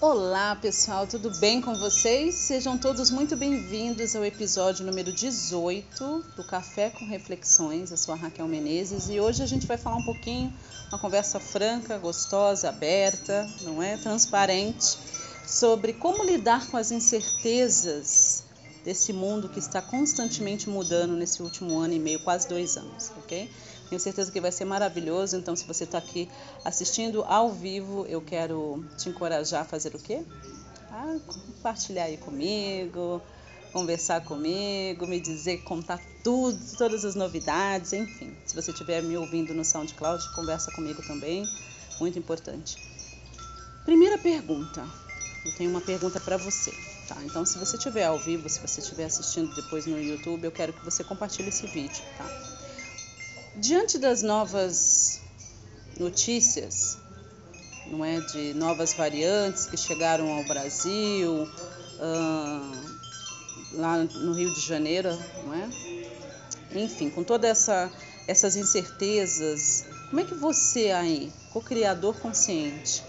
Olá pessoal, tudo bem com vocês? Sejam todos muito bem-vindos ao episódio número 18 do Café com Reflexões. Eu sou a Raquel Menezes e hoje a gente vai falar um pouquinho, uma conversa franca, gostosa, aberta, não é? Transparente, sobre como lidar com as incertezas desse mundo que está constantemente mudando nesse último ano e meio, quase dois anos, ok? Tenho certeza que vai ser maravilhoso. Então, se você está aqui assistindo ao vivo, eu quero te encorajar a fazer o quê? A compartilhar aí comigo, conversar comigo, me dizer, contar tudo, todas as novidades, enfim. Se você estiver me ouvindo no SoundCloud, conversa comigo também, muito importante. Primeira pergunta. Eu tenho uma pergunta para você, tá? Então, se você estiver ao vivo, se você estiver assistindo depois no YouTube, eu quero que você compartilhe esse vídeo, tá? Diante das novas notícias, não é, de novas variantes que chegaram ao Brasil, uh, lá no Rio de Janeiro, não é? Enfim, com todas essa, essas incertezas, como é que você aí, co-criador consciente,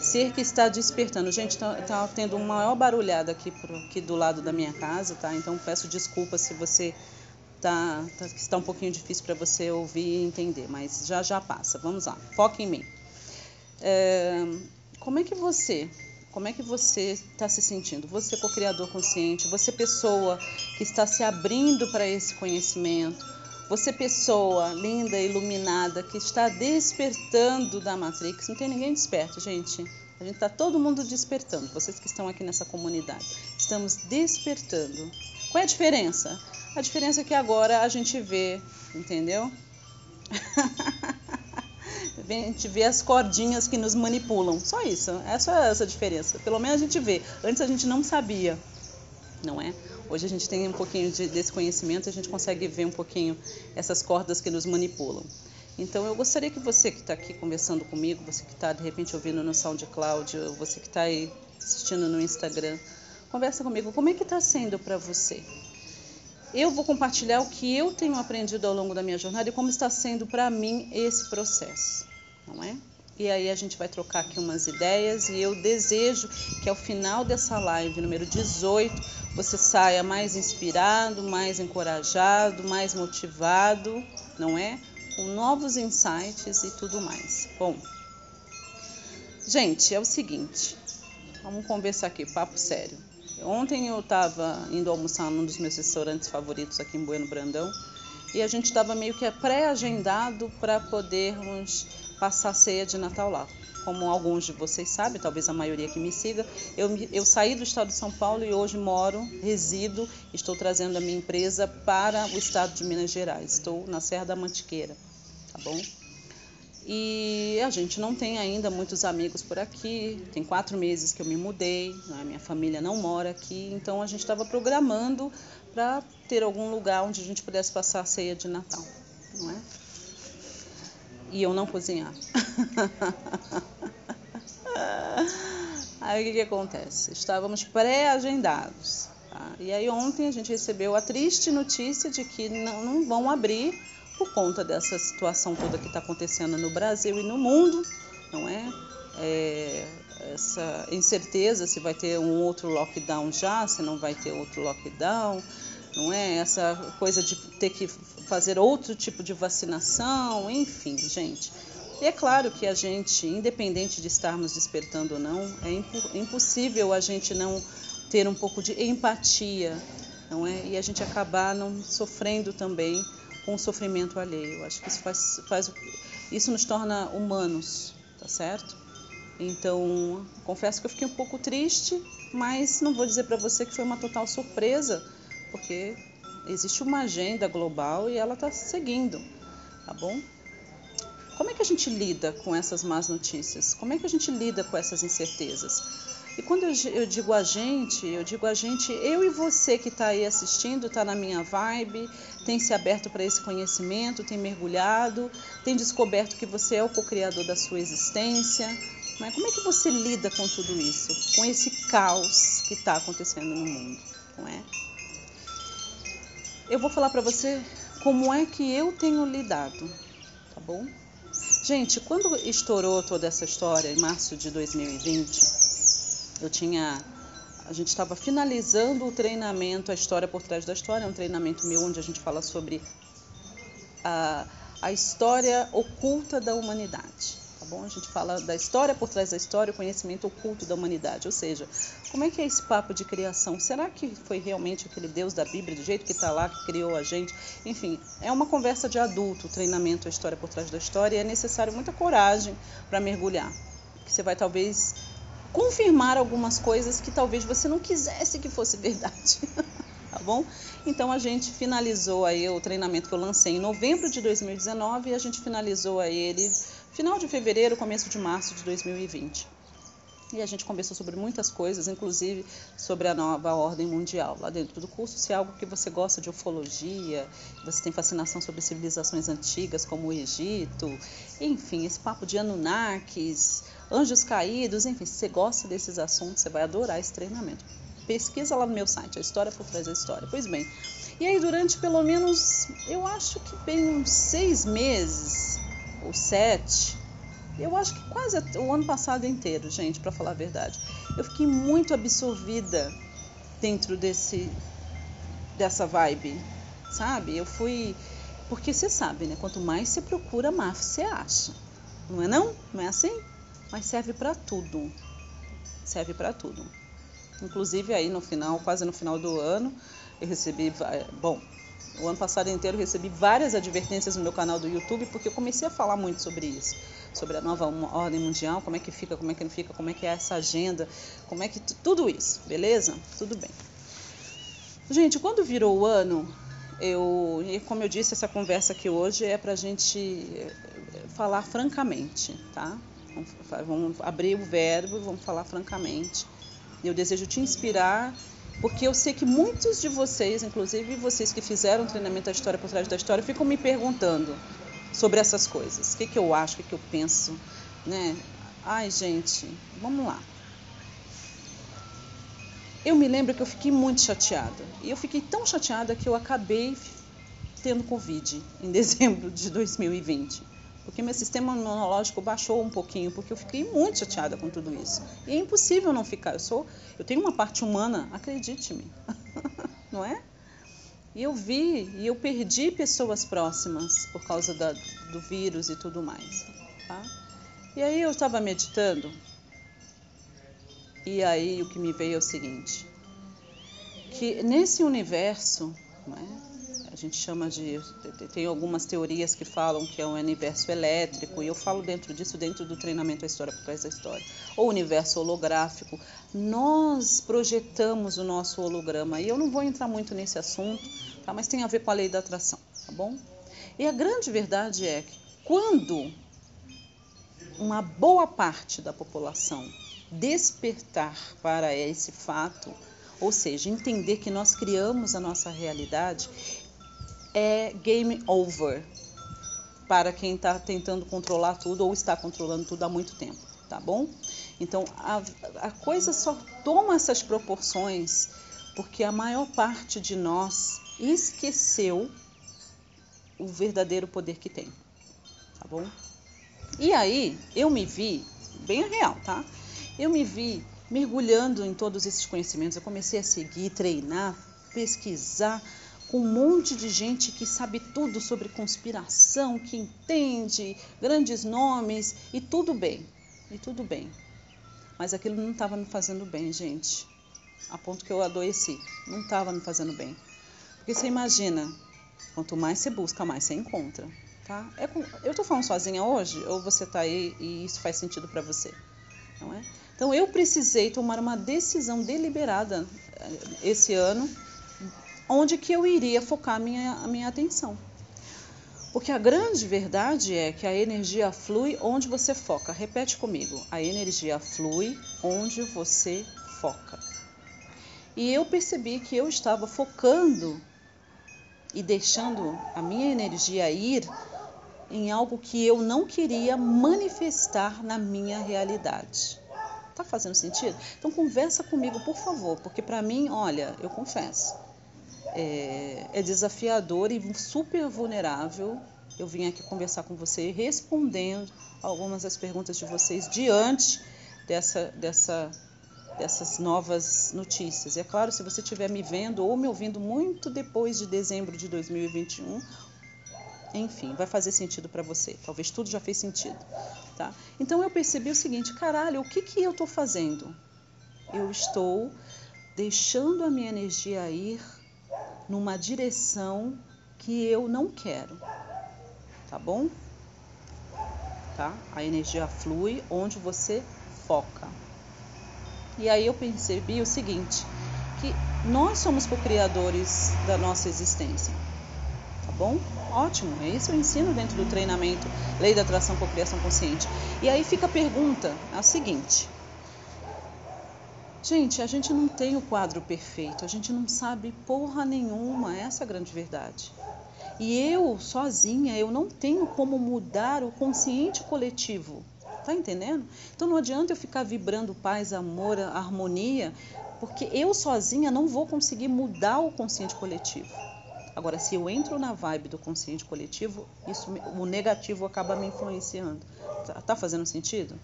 ser que está despertando. Gente, tá, tá tendo uma maior barulhada aqui, pro, aqui do lado da minha casa, tá? Então peço desculpas se você tá, tá, está um pouquinho difícil para você ouvir e entender, mas já já passa. Vamos lá, foca em mim. É, como é que você, como é que você está se sentindo? Você co-criador consciente, você pessoa que está se abrindo para esse conhecimento, você pessoa linda, iluminada, que está despertando da Matrix. Não tem ninguém desperto, gente. A gente está todo mundo despertando. Vocês que estão aqui nessa comunidade, estamos despertando. Qual é a diferença? A diferença é que agora a gente vê, entendeu? a gente vê as cordinhas que nos manipulam. Só isso. Essa é essa diferença. Pelo menos a gente vê. Antes a gente não sabia, não é? Hoje a gente tem um pouquinho de, desse conhecimento, a gente consegue ver um pouquinho essas cordas que nos manipulam. Então eu gostaria que você que está aqui conversando comigo, você que está de repente ouvindo no SoundCloud, você que está aí assistindo no Instagram, conversa comigo. Como é que está sendo para você? Eu vou compartilhar o que eu tenho aprendido ao longo da minha jornada e como está sendo para mim esse processo, não é? E aí a gente vai trocar aqui umas ideias e eu desejo que ao final dessa live número 18 você saia mais inspirado, mais encorajado, mais motivado, não é? Com novos insights e tudo mais. Bom, gente, é o seguinte, vamos conversar aqui, papo sério. Ontem eu estava indo almoçar num dos meus restaurantes favoritos aqui em Bueno Brandão e a gente estava meio que pré-agendado para podermos passar a ceia de Natal lá. Como alguns de vocês sabem, talvez a maioria que me siga, eu, eu saí do estado de São Paulo e hoje moro, resido, estou trazendo a minha empresa para o estado de Minas Gerais. Estou na Serra da Mantiqueira, tá bom? E a gente não tem ainda muitos amigos por aqui. Tem quatro meses que eu me mudei, né? minha família não mora aqui, então a gente estava programando para ter algum lugar onde a gente pudesse passar a ceia de Natal, não é? E eu não cozinhar. aí o que, que acontece? Estávamos pré-agendados. Tá? E aí ontem a gente recebeu a triste notícia de que não, não vão abrir por conta dessa situação toda que está acontecendo no Brasil e no mundo, não é? é? Essa incerteza se vai ter um outro lockdown já, se não vai ter outro lockdown, não é? Essa coisa de ter que fazer outro tipo de vacinação, enfim, gente. E é claro que a gente, independente de estarmos despertando ou não, é impossível a gente não ter um pouco de empatia, não é? E a gente acabar não sofrendo também com o sofrimento alheio. Acho que isso faz, faz isso nos torna humanos, tá certo? Então, confesso que eu fiquei um pouco triste, mas não vou dizer para você que foi uma total surpresa, porque existe uma agenda global e ela está seguindo, tá bom? Como é que a gente lida com essas más notícias? Como é que a gente lida com essas incertezas? E quando eu, digo a gente, eu digo a gente, eu e você que está aí assistindo, está na minha vibe, tem se aberto para esse conhecimento, tem mergulhado, tem descoberto que você é o co-criador da sua existência. Mas como é que você lida com tudo isso, com esse caos que está acontecendo no mundo, não é? Eu vou falar para você como é que eu tenho lidado, tá bom? Gente, quando estourou toda essa história em março de 2020, eu tinha a gente estava finalizando o treinamento A História por Trás da História, é um treinamento meu onde a gente fala sobre a, a história oculta da humanidade. Tá bom? A gente fala da história por trás da história, o conhecimento oculto da humanidade. Ou seja, como é que é esse papo de criação? Será que foi realmente aquele Deus da Bíblia, do jeito que está lá, que criou a gente? Enfim, é uma conversa de adulto, o treinamento A História por Trás da História, e é necessário muita coragem para mergulhar. Que você vai talvez confirmar algumas coisas que talvez você não quisesse que fosse verdade. tá bom? Então a gente finalizou aí o treinamento que eu lancei em novembro de 2019 e a gente finalizou aí ele final de fevereiro, começo de março de 2020. E a gente conversou sobre muitas coisas, inclusive sobre a nova ordem mundial. Lá dentro do curso, se é algo que você gosta de ufologia, você tem fascinação sobre civilizações antigas como o Egito, enfim, esse papo de Anunnakis, anjos caídos, enfim, se você gosta desses assuntos, você vai adorar esse treinamento. Pesquisa lá no meu site, a história por trás da história. Pois bem, e aí durante pelo menos, eu acho que bem uns seis meses ou sete, eu acho que quase o ano passado inteiro, gente, para falar a verdade, eu fiquei muito absorvida dentro desse dessa vibe, sabe? Eu fui porque você sabe, né? Quanto mais você procura, mais você acha. Não é não? Não é assim? mas serve para tudo. Serve para tudo. Inclusive aí no final, quase no final do ano, eu recebi, bom, o ano passado inteiro recebi várias advertências no meu canal do YouTube porque eu comecei a falar muito sobre isso, sobre a nova ordem mundial, como é que fica, como é que não fica, como é que é essa agenda, como é que tudo isso, beleza? Tudo bem. Gente, quando virou o ano, eu, e como eu disse, essa conversa aqui hoje é para a gente eh, falar francamente, tá? Vamos abrir o verbo vamos falar francamente. Eu desejo te inspirar, porque eu sei que muitos de vocês, inclusive vocês que fizeram treinamento da história por trás da história, ficam me perguntando sobre essas coisas. O que, que eu acho, o que, que eu penso, né? Ai, gente, vamos lá. Eu me lembro que eu fiquei muito chateada. E eu fiquei tão chateada que eu acabei tendo Covid em dezembro de 2020 porque meu sistema imunológico baixou um pouquinho, porque eu fiquei muito chateada com tudo isso. E é impossível não ficar. Eu sou, eu tenho uma parte humana, acredite-me, não é? E eu vi e eu perdi pessoas próximas por causa da, do vírus e tudo mais. Tá? E aí eu estava meditando e aí o que me veio é o seguinte, que nesse universo, não é? Gente chama de. Tem algumas teorias que falam que é um universo elétrico, e eu falo dentro disso, dentro do treinamento A História por Trás da História. Ou universo holográfico. Nós projetamos o nosso holograma, e eu não vou entrar muito nesse assunto, tá? mas tem a ver com a lei da atração, tá bom? E a grande verdade é que quando uma boa parte da população despertar para esse fato, ou seja, entender que nós criamos a nossa realidade, é game over para quem está tentando controlar tudo ou está controlando tudo há muito tempo, tá bom? Então a, a coisa só toma essas proporções porque a maior parte de nós esqueceu o verdadeiro poder que tem, tá bom? E aí eu me vi, bem real, tá? Eu me vi mergulhando em todos esses conhecimentos. Eu comecei a seguir, treinar, pesquisar com um monte de gente que sabe tudo sobre conspiração, que entende grandes nomes e tudo bem, e tudo bem. Mas aquilo não estava me fazendo bem, gente. A ponto que eu adoeci. Não estava me fazendo bem. Porque você imagina, quanto mais você busca, mais você encontra. Tá? É com... Eu estou falando sozinha hoje ou você está aí e isso faz sentido para você? Não é? Então eu precisei tomar uma decisão deliberada eh, esse ano onde que eu iria focar minha, a minha atenção. Porque a grande verdade é que a energia flui onde você foca. Repete comigo: a energia flui onde você foca. E eu percebi que eu estava focando e deixando a minha energia ir em algo que eu não queria manifestar na minha realidade. Tá fazendo sentido? Então conversa comigo, por favor, porque para mim, olha, eu confesso, é, é desafiador e super vulnerável. Eu vim aqui conversar com você respondendo algumas das perguntas de vocês diante dessa, dessa dessas novas notícias. E é claro, se você estiver me vendo ou me ouvindo muito depois de dezembro de 2021, enfim, vai fazer sentido para você. Talvez tudo já fez sentido, tá? Então eu percebi o seguinte, caralho, o que que eu estou fazendo? Eu estou deixando a minha energia ir numa direção que eu não quero, tá bom? Tá? A energia flui onde você foca. E aí eu percebi o seguinte, que nós somos co-criadores da nossa existência. Tá bom? Ótimo, é isso eu ensino dentro do treinamento Lei da Atração com Criação Consciente. E aí fica a pergunta, é a seguinte. Gente, a gente não tem o quadro perfeito, a gente não sabe porra nenhuma, essa é a grande verdade. E eu, sozinha, eu não tenho como mudar o consciente coletivo. Tá entendendo? Então não adianta eu ficar vibrando paz, amor, harmonia, porque eu sozinha não vou conseguir mudar o consciente coletivo. Agora, se eu entro na vibe do consciente coletivo, isso, o negativo acaba me influenciando. Tá, tá fazendo sentido?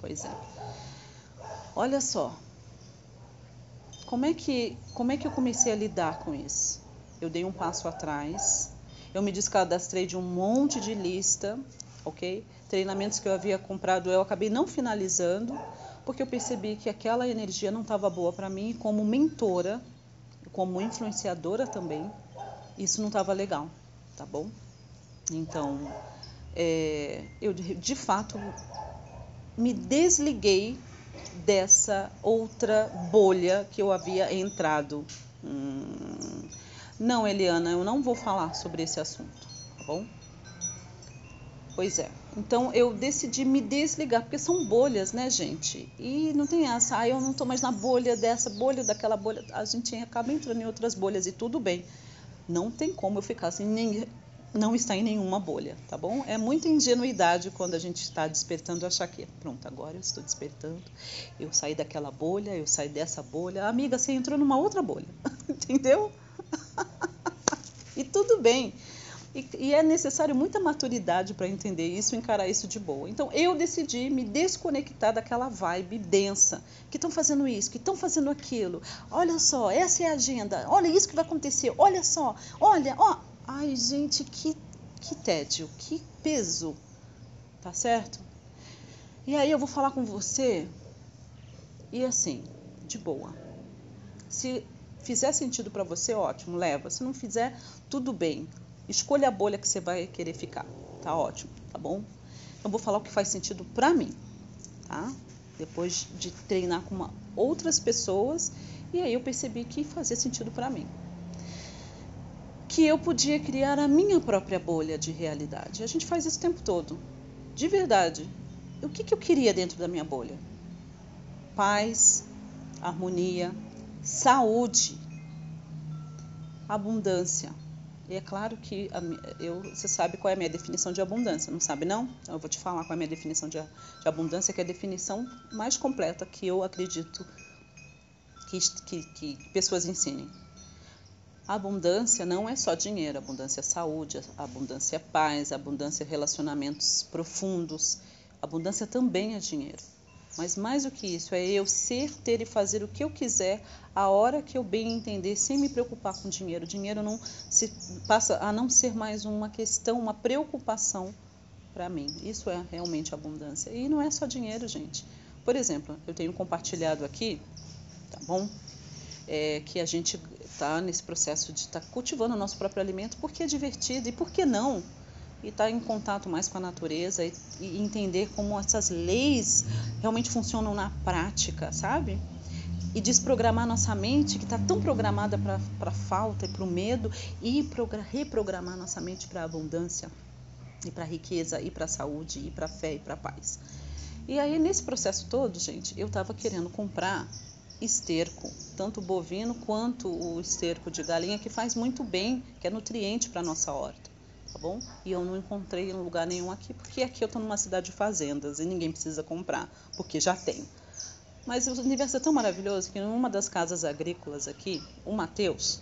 Pois é. Olha só. Como é que como é que eu comecei a lidar com isso? Eu dei um passo atrás. Eu me descadastrei de um monte de lista, ok? Treinamentos que eu havia comprado eu acabei não finalizando porque eu percebi que aquela energia não estava boa para mim como mentora, como influenciadora também isso não estava legal, tá bom? Então, é, eu de fato me desliguei dessa outra bolha que eu havia entrado. Hum, não, Eliana, eu não vou falar sobre esse assunto, tá bom? Pois é. Então eu decidi me desligar, porque são bolhas, né, gente? E não tem essa, ah, eu não estou mais na bolha dessa bolha, daquela bolha. A gente acaba entrando em outras bolhas e tudo bem. Não tem como eu ficar sem nem, não estar em nenhuma bolha, tá bom? É muita ingenuidade quando a gente está despertando achar que, pronto, agora eu estou despertando, eu saí daquela bolha, eu saí dessa bolha. Amiga, você entrou numa outra bolha, entendeu? e tudo bem. E, e é necessário muita maturidade para entender isso encarar isso de boa. Então eu decidi me desconectar daquela vibe densa, que estão fazendo isso, que estão fazendo aquilo. Olha só, essa é a agenda. Olha isso que vai acontecer. Olha só, olha, ó. Ai, gente, que, que tédio, que peso. Tá certo? E aí eu vou falar com você e assim, de boa. Se fizer sentido para você, ótimo, leva. Se não fizer, tudo bem. Escolha a bolha que você vai querer ficar. Tá ótimo, tá bom? Então vou falar o que faz sentido para mim, tá? Depois de treinar com uma, outras pessoas e aí eu percebi que fazia sentido para mim. Que eu podia criar a minha própria bolha de realidade. A gente faz isso o tempo todo. De verdade. O que, que eu queria dentro da minha bolha? Paz, harmonia, saúde, abundância e é claro que eu, você sabe qual é a minha definição de abundância, não sabe não? Então eu vou te falar qual é a minha definição de, de abundância, que é a definição mais completa que eu acredito que, que, que pessoas ensinem. Abundância não é só dinheiro, abundância é saúde, abundância é paz, abundância é relacionamentos profundos, abundância também é dinheiro. Mas mais do que isso, é eu ser, ter e fazer o que eu quiser a hora que eu bem entender, sem me preocupar com dinheiro. O dinheiro não se passa a não ser mais uma questão, uma preocupação para mim. Isso é realmente abundância. E não é só dinheiro, gente. Por exemplo, eu tenho compartilhado aqui, tá bom? É, que a gente está nesse processo de estar tá cultivando o nosso próprio alimento porque é divertido e por que não? e estar tá em contato mais com a natureza e, e, entender como essas leis realmente funcionam na prática, sabe? E desprogramar nossa mente, que está tão programada para a falta e para o medo, e reprogramar nossa mente para a abundância, e para a riqueza, e para a saúde, e para a fé, e para a paz. E aí, nesse processo todo, gente, eu estava querendo comprar esterco, tanto bovino quanto o esterco de galinha, que faz muito bem, que é nutriente para a nossa horta tá bom? E eu não encontrei em lugar nenhum aqui, porque aqui eu estou numa cidade de fazendas e ninguém precisa comprar, porque já tem. Mas o universo é tão maravilhoso que numa das casas agrícolas aqui, o Matheus,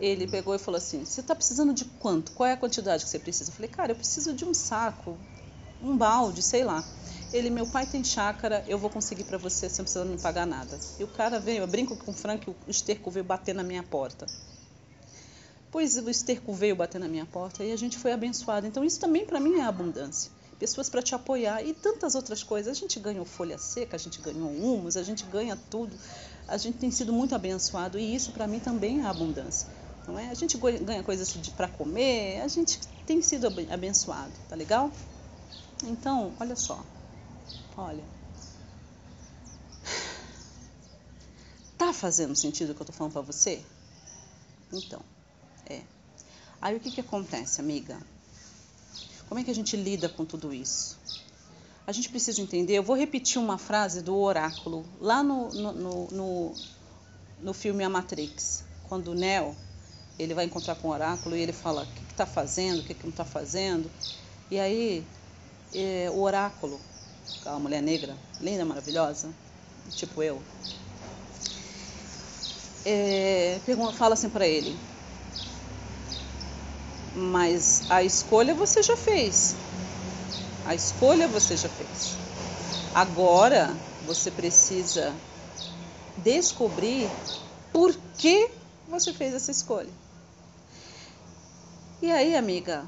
ele pegou e falou assim: Você está precisando de quanto? Qual é a quantidade que você precisa? Eu falei: Cara, eu preciso de um saco, um balde, sei lá. Ele, meu pai tem chácara, eu vou conseguir para você sem precisar me pagar nada. E o cara veio, eu brinco com o Frank, o esterco veio bater na minha porta. Pois o esterco veio bater na minha porta e a gente foi abençoado. Então isso também para mim é abundância. Pessoas para te apoiar e tantas outras coisas. A gente ganhou folha seca, a gente ganhou humus, a gente ganha tudo. A gente tem sido muito abençoado e isso para mim também é abundância. Não é? A gente ganha coisas para comer, a gente tem sido abençoado, tá legal? Então, olha só. Olha. Tá fazendo sentido o que eu tô falando para você? Então, é. Aí o que que acontece, amiga? Como é que a gente lida com tudo isso? A gente precisa entender. Eu vou repetir uma frase do oráculo lá no, no, no, no, no filme A Matrix, quando o Neo ele vai encontrar com o oráculo e ele fala o que está fazendo, o que, que não está fazendo. E aí é, o oráculo, aquela mulher negra, linda, maravilhosa, tipo eu, é, pergunta, fala assim para ele: Mas a escolha você já fez. A escolha você já fez. Agora você precisa descobrir por que você fez essa escolha. E aí, amiga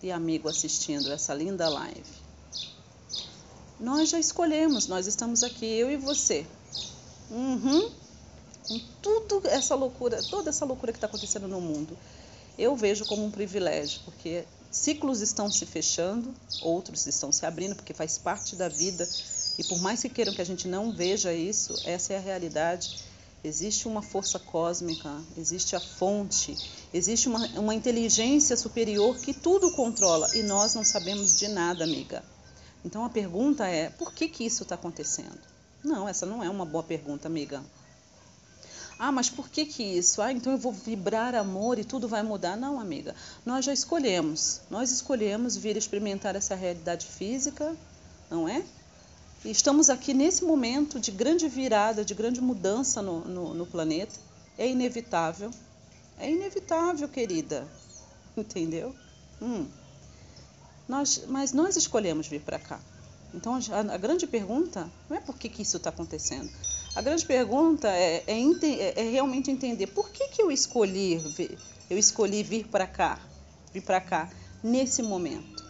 e amigo assistindo essa linda live, nós já escolhemos, nós estamos aqui, eu e você. Uhum. Com tudo essa loucura, toda essa loucura que está acontecendo no mundo, eu vejo como um privilégio, porque ciclos estão se fechando, outros estão se abrindo, porque faz parte da vida. E por mais que queiram que a gente não veja isso, essa é a realidade. Existe uma força cósmica, existe a fonte, existe uma, uma inteligência superior que tudo controla e nós não sabemos de nada, amiga. Então a pergunta é: por que, que isso está acontecendo? Não, essa não é uma boa pergunta, amiga. Ah, mas por que, que isso? Ah, então eu vou vibrar amor e tudo vai mudar? Não, amiga. Nós já escolhemos. Nós escolhemos vir experimentar essa realidade física, não é? E estamos aqui nesse momento de grande virada, de grande mudança no, no, no planeta. É inevitável. É inevitável, querida. Entendeu? Hum. Nós, mas nós escolhemos vir para cá. Então a, a, grande pergunta não é por que, que isso está acontecendo. A grande pergunta é, é, é, é, realmente entender por que, que eu escolhi eu escolhi vir para cá, vir para cá nesse momento.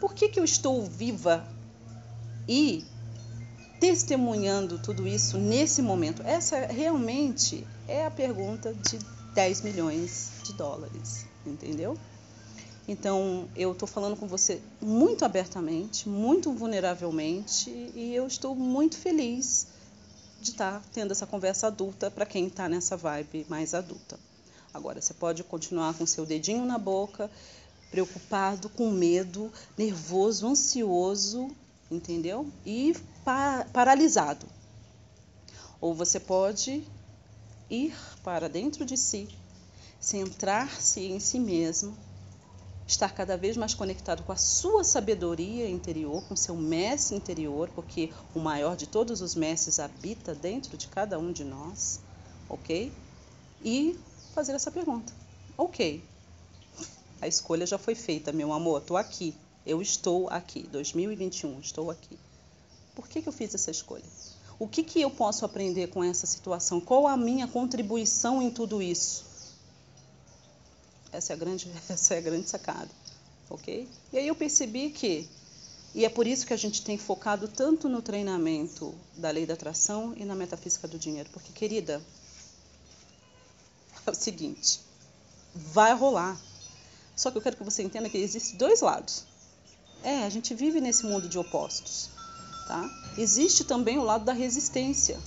Por que, que eu estou viva e testemunhando tudo isso nesse momento? Essa realmente é a pergunta de 10 milhões de dólares, entendeu? Então, eu estou falando com você muito abertamente, muito vulneravelmente, e eu estou muito feliz de estar tá tendo essa conversa adulta para quem está nessa vibe mais adulta. Agora, você pode continuar com seu dedinho na boca, preocupado, com medo, nervoso, ansioso, entendeu? E pa paralisado. Ou você pode ir para dentro de si, centrar-se em si mesmo, estar cada vez mais conectado com a sua sabedoria interior, com seu mestre interior, porque o maior de todos os mestres habita dentro de cada um de nós, ok? E fazer essa pergunta: ok, a escolha já foi feita, meu amor, estou aqui, eu estou aqui, 2021, estou aqui. Por que, que eu fiz essa escolha? O que, que eu posso aprender com essa situação? Qual a minha contribuição em tudo isso? Essa é a grande, essa é a grande sacada, ok? E aí eu percebi que, e é por isso que a gente tem focado tanto no treinamento da lei da atração e na metafísica do dinheiro, porque, querida, é o seguinte, vai rolar. Só que eu quero que você entenda que existem dois lados. É, a gente vive nesse mundo de opostos. Tá? Existe também o lado da resistência.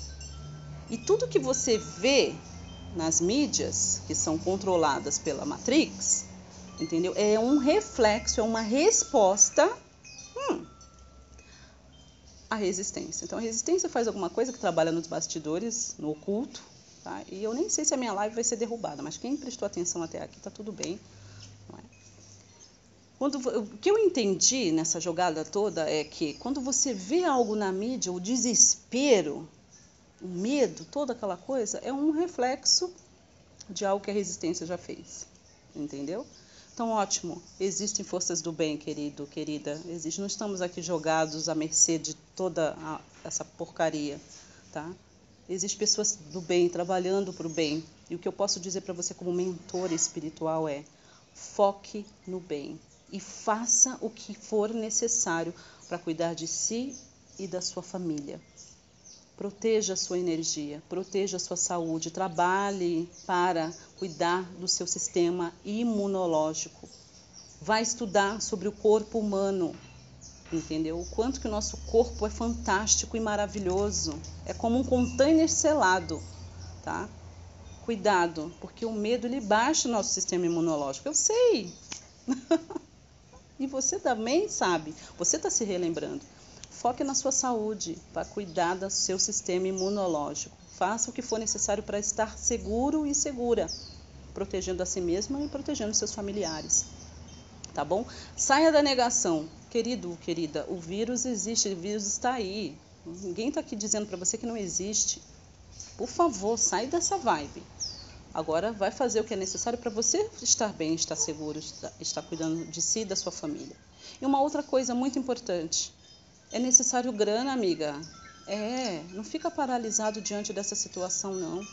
E tudo que você vê nas mídias, que são controladas pela Matrix, entendeu? É um reflexo, é uma resposta hum, à resistência. Então, a resistência faz alguma coisa que trabalha nos bastidores, no oculto, tá? E eu nem sei se a minha live vai ser derrubada, mas quem prestou atenção até aqui tá tudo bem. Quando, o que eu entendi nessa jogada toda é que quando você vê algo na mídia, o desespero, o medo, toda aquela coisa, é um reflexo de algo que a resistência já fez. Entendeu? Então, ótimo. Existem forças do bem, querido, querida. Existe. Não estamos aqui jogados à mercê de toda a, essa porcaria, tá? Existem pessoas do bem trabalhando para o bem. E o que eu posso dizer para você como mentor espiritual é: foque no bem e faça o que for necessário para cuidar de si e da sua família. Proteja a sua energia, proteja a sua saúde, trabalhe para cuidar do seu sistema imunológico. Vai estudar sobre o corpo humano, entendeu? O quanto que o nosso corpo é fantástico e maravilhoso. É como um container selado, tá? Cuidado, porque o medo ele baixa o nosso sistema imunológico. Eu sei. e você também sabe. Você está se relembrando. Foque na sua saúde para cuidar do seu sistema imunológico. Faça o que for necessário para estar seguro e segura, protegendo a si mesma e protegendo seus familiares. Tá bom? Saia da negação. Querido, querida, o vírus existe, o vírus está aí. Ninguém está aqui dizendo para você que não existe. Por favor, sai dessa vibe. Agora vai fazer o que é necessário para você estar bem, estar seguro, estar, estar cuidando de si e da sua família. E uma outra coisa muito importante: é necessário grana, amiga. É, não fica paralisado diante dessa situação, não.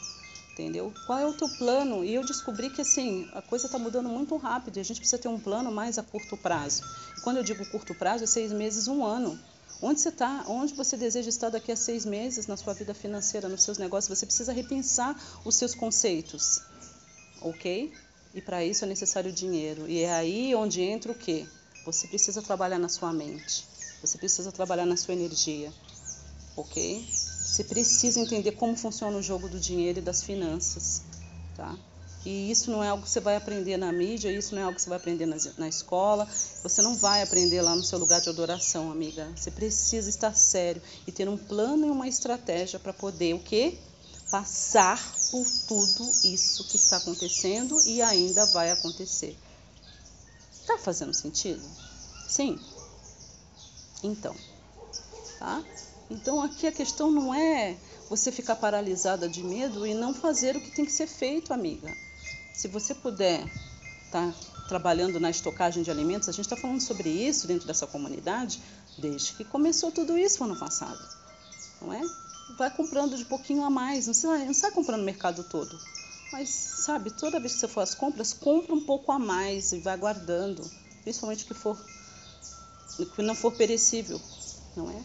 Entendeu? Qual é o teu plano? E eu descobri que assim, a coisa está mudando muito rápido e a gente precisa ter um plano mais a curto prazo. Quando eu digo curto prazo, é seis meses, um ano. Onde você está? Onde você deseja estar daqui a seis meses na sua vida financeira, nos seus negócios? Você precisa repensar os seus conceitos, ok? E para isso é necessário dinheiro. E é aí onde entra o quê? Você precisa trabalhar na sua mente. Você precisa trabalhar na sua energia, ok? Você precisa entender como funciona o jogo do dinheiro e das finanças, tá? E isso não é algo que você vai aprender na mídia, isso não é algo que você vai aprender na, na escola, você não vai aprender lá no seu lugar de adoração, amiga. Você precisa estar sério e ter um plano e uma estratégia para poder o quê? Passar por tudo isso que está acontecendo e ainda vai acontecer. Tá fazendo sentido? Sim? Então, tá? Então aqui a questão não é você ficar paralisada de medo e não fazer o que tem que ser feito, amiga. Se você puder estar tá trabalhando na estocagem de alimentos, a gente está falando sobre isso dentro dessa comunidade desde que começou tudo isso no ano passado, não é? Vai comprando de pouquinho a mais, não sai, não sai comprando o mercado todo. Mas, sabe, toda vez que você for às compras, compra um pouco a mais e vai guardando, principalmente que for que não for perecível, não é?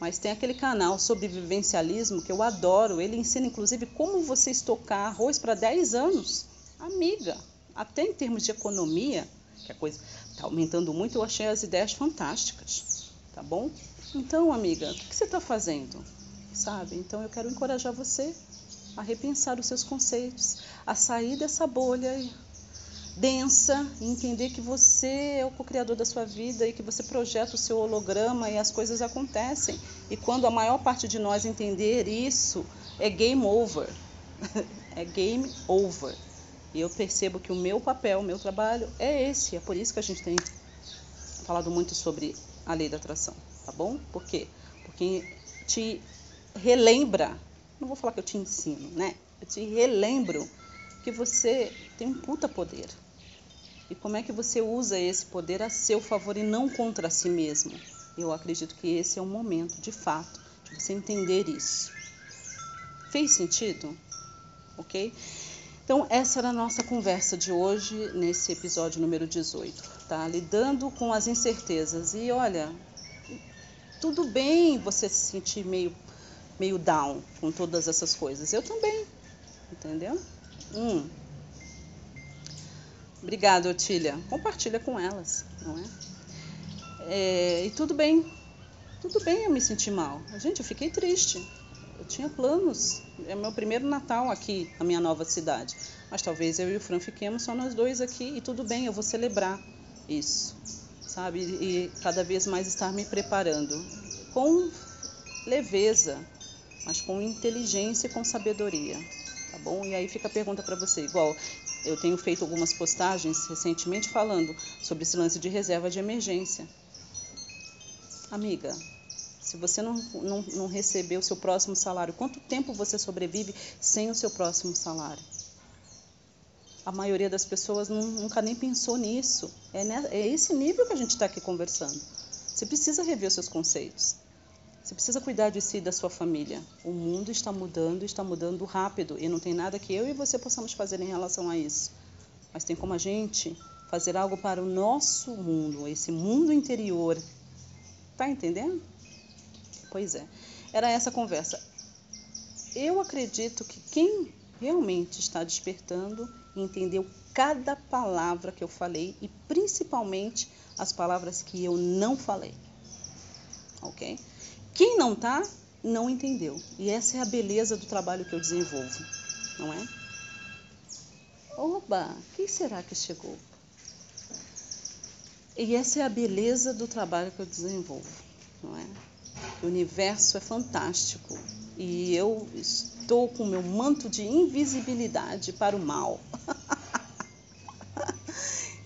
Mas tem aquele canal sobre vivencialismo que eu adoro. Ele ensina inclusive como você estocar arroz para 10 anos. Amiga, até em termos de economia, que a coisa está aumentando muito, eu achei as ideias fantásticas. Tá bom? Então, amiga, o que, você está fazendo? Sabe? Então eu quero encorajar você a repensar os seus conceitos, a sair dessa bolha densa entender que você é o co-criador da sua vida e que você projeta o seu holograma e as coisas acontecem. E quando a maior parte de nós entender isso, é game over. é game over. E eu percebo que o meu papel, o meu trabalho é esse. É por isso que a gente tem falado muito sobre a lei da atração, tá bom? Por quê? Porque te relembra, não vou falar que eu te ensino, né? Eu te relembro que você tem um puta poder e como é que você usa esse poder a seu favor e não contra si mesmo. Eu acredito que esse é o momento, de fato, de você entender isso. Fez sentido? Ok? Então, essa era a nossa conversa de hoje, nesse episódio número 18, tá? Lidando com as incertezas. E olha, tudo bem você se sentir meio, meio down com todas essas coisas. Eu também, entendeu? Hum, Obrigada, Otília. Compartilha com elas, não é? é? E tudo bem, tudo bem eu me sentir mal. Gente, eu fiquei triste. Eu tinha planos. É meu primeiro Natal aqui na minha nova cidade. Mas talvez eu e o Fran fiquemos só nós dois aqui e tudo bem, eu vou celebrar isso, sabe? E cada vez mais estar me preparando com leveza, mas com inteligência e com sabedoria, tá bom? E aí fica a pergunta para você, igual eu tenho feito algumas postagens recentemente falando sobre esse lance de reserva de emergência. Amiga, se você não, não, não receber o seu próximo salário, quanto tempo você sobrevive sem o seu próximo salário? A maioria das pessoas nunca nem pensou nisso. É, né, é esse nível que a gente está aqui conversando. Você precisa rever os seus conceitos. Você precisa cuidar de si e da sua família. O mundo está mudando, está mudando rápido e não tem nada que eu e você possamos fazer em relação a isso. Mas tem como a gente fazer algo para o nosso mundo, esse mundo interior. Tá entendendo? Pois é. Era essa conversa. Eu acredito que quem realmente está despertando entendeu cada palavra que eu falei e principalmente as palavras que eu não falei. Ok? Quem não tá, não entendeu. E essa é a beleza do trabalho que eu desenvolvo, não é? Oba, quem será que chegou? E essa é a beleza do trabalho que eu desenvolvo, não é? O universo é fantástico e eu estou com meu manto de invisibilidade para o mal.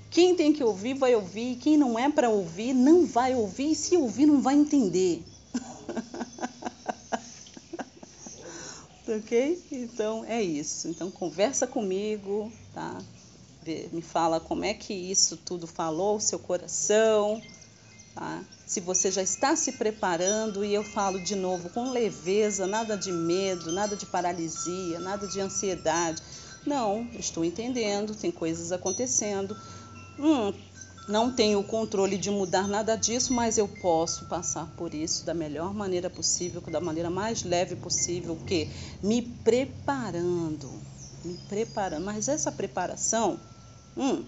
Quem tem que ouvir vai ouvir, quem não é para ouvir não vai ouvir, e se ouvir não vai entender. Ok? Então é isso. Então conversa comigo, tá? Me fala como é que isso tudo falou o seu coração, tá? Se você já está se preparando e eu falo de novo com leveza, nada de medo, nada de paralisia, nada de ansiedade. Não, estou entendendo, tem coisas acontecendo. Hum, não tenho o controle de mudar nada disso, mas eu posso passar por isso da melhor maneira possível, da maneira mais leve possível, que me preparando, me preparando. Mas essa preparação, hum,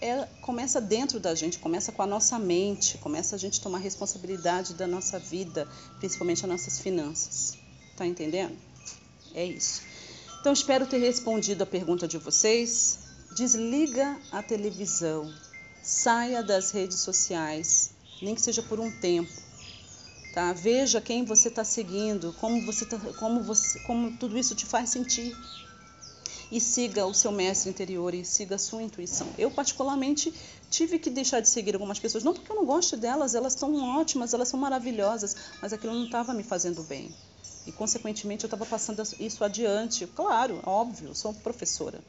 é, começa dentro da gente, começa com a nossa mente, começa a gente tomar responsabilidade da nossa vida, principalmente as nossas finanças. Tá entendendo? É isso. Então espero ter respondido a pergunta de vocês. Desliga a televisão, saia das redes sociais, nem que seja por um tempo. Tá? Veja quem você está seguindo, como você tá, como você, como tudo isso te faz sentir. E siga o seu mestre interior e siga a sua intuição. Eu particularmente tive que deixar de seguir algumas pessoas, não porque eu não gosto delas, elas estão ótimas, elas são maravilhosas, mas aquilo não estava me fazendo bem. E consequentemente eu estava passando isso adiante. Claro, óbvio, sou professora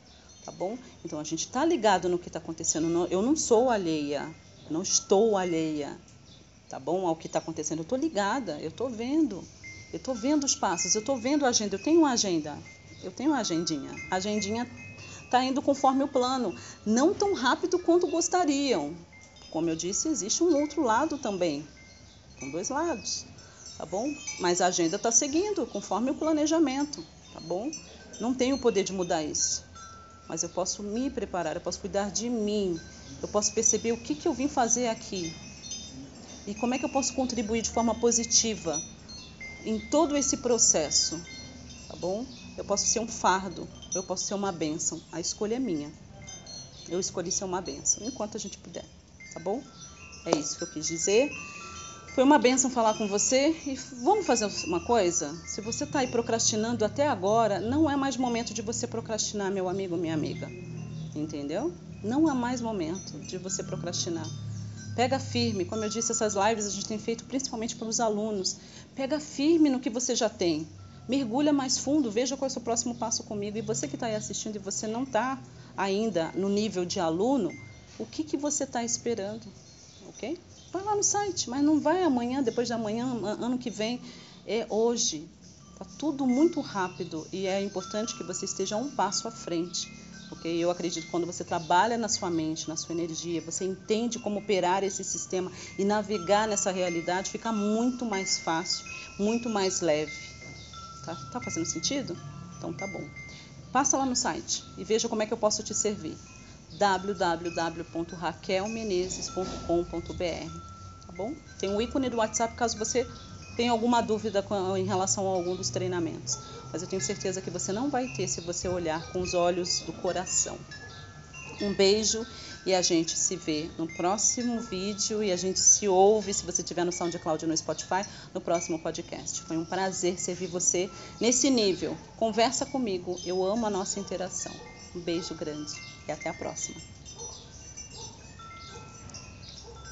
tá bom? Então a gente está ligado no que está acontecendo. Eu não sou alheia, não estou alheia, tá bom? Ao que está acontecendo. Eu estou ligada, eu estou vendo, eu estou vendo os passos, eu estou vendo a agenda. Eu tenho uma agenda, eu tenho uma agendinha. A agendinha está indo conforme o plano, não tão rápido quanto gostariam. Como eu disse, existe um outro lado também, com dois lados, tá bom? Mas a agenda está seguindo conforme o planejamento, tá bom? Não tenho o poder de mudar isso mas eu posso me preparar, eu posso cuidar de mim, eu posso perceber o que, que eu vim fazer aqui e como é que eu posso contribuir de forma positiva em todo esse processo, tá bom? Eu posso ser um fardo, eu posso ser uma bênção, a escolha é minha. Eu escolhi ser uma bênção, enquanto a gente puder, tá bom? É isso que eu quis dizer. Foi uma benção falar com você e vamos fazer uma coisa? Se você está aí procrastinando até agora, não é mais momento de você procrastinar, meu amigo, minha amiga. Entendeu? Não é mais momento de você procrastinar. Pega firme, como eu disse, essas lives a gente tem feito principalmente para os alunos. Pega firme no que você já tem. Mergulha mais fundo, veja qual é o seu próximo passo comigo. E você que está aí assistindo e você não está ainda no nível de aluno, o que, que você está esperando? Ok? Vai lá no site, mas não vai amanhã, depois de amanhã, ano que vem. É hoje. Está tudo muito rápido e é importante que você esteja um passo à frente. Porque eu acredito que quando você trabalha na sua mente, na sua energia, você entende como operar esse sistema e navegar nessa realidade, fica muito mais fácil, muito mais leve. Tá, tá fazendo sentido? Então tá bom. Passa lá no site e veja como é que eu posso te servir www.raquelmenezes.com.br, tá bom? Tem um ícone do WhatsApp caso você tenha alguma dúvida em relação a algum dos treinamentos. Mas eu tenho certeza que você não vai ter se você olhar com os olhos do coração. Um beijo e a gente se vê no próximo vídeo e a gente se ouve, se você estiver no SoundCloud ou no Spotify, no próximo podcast. Foi um prazer servir você nesse nível. Conversa comigo, eu amo a nossa interação. Um beijo grande e até a próxima.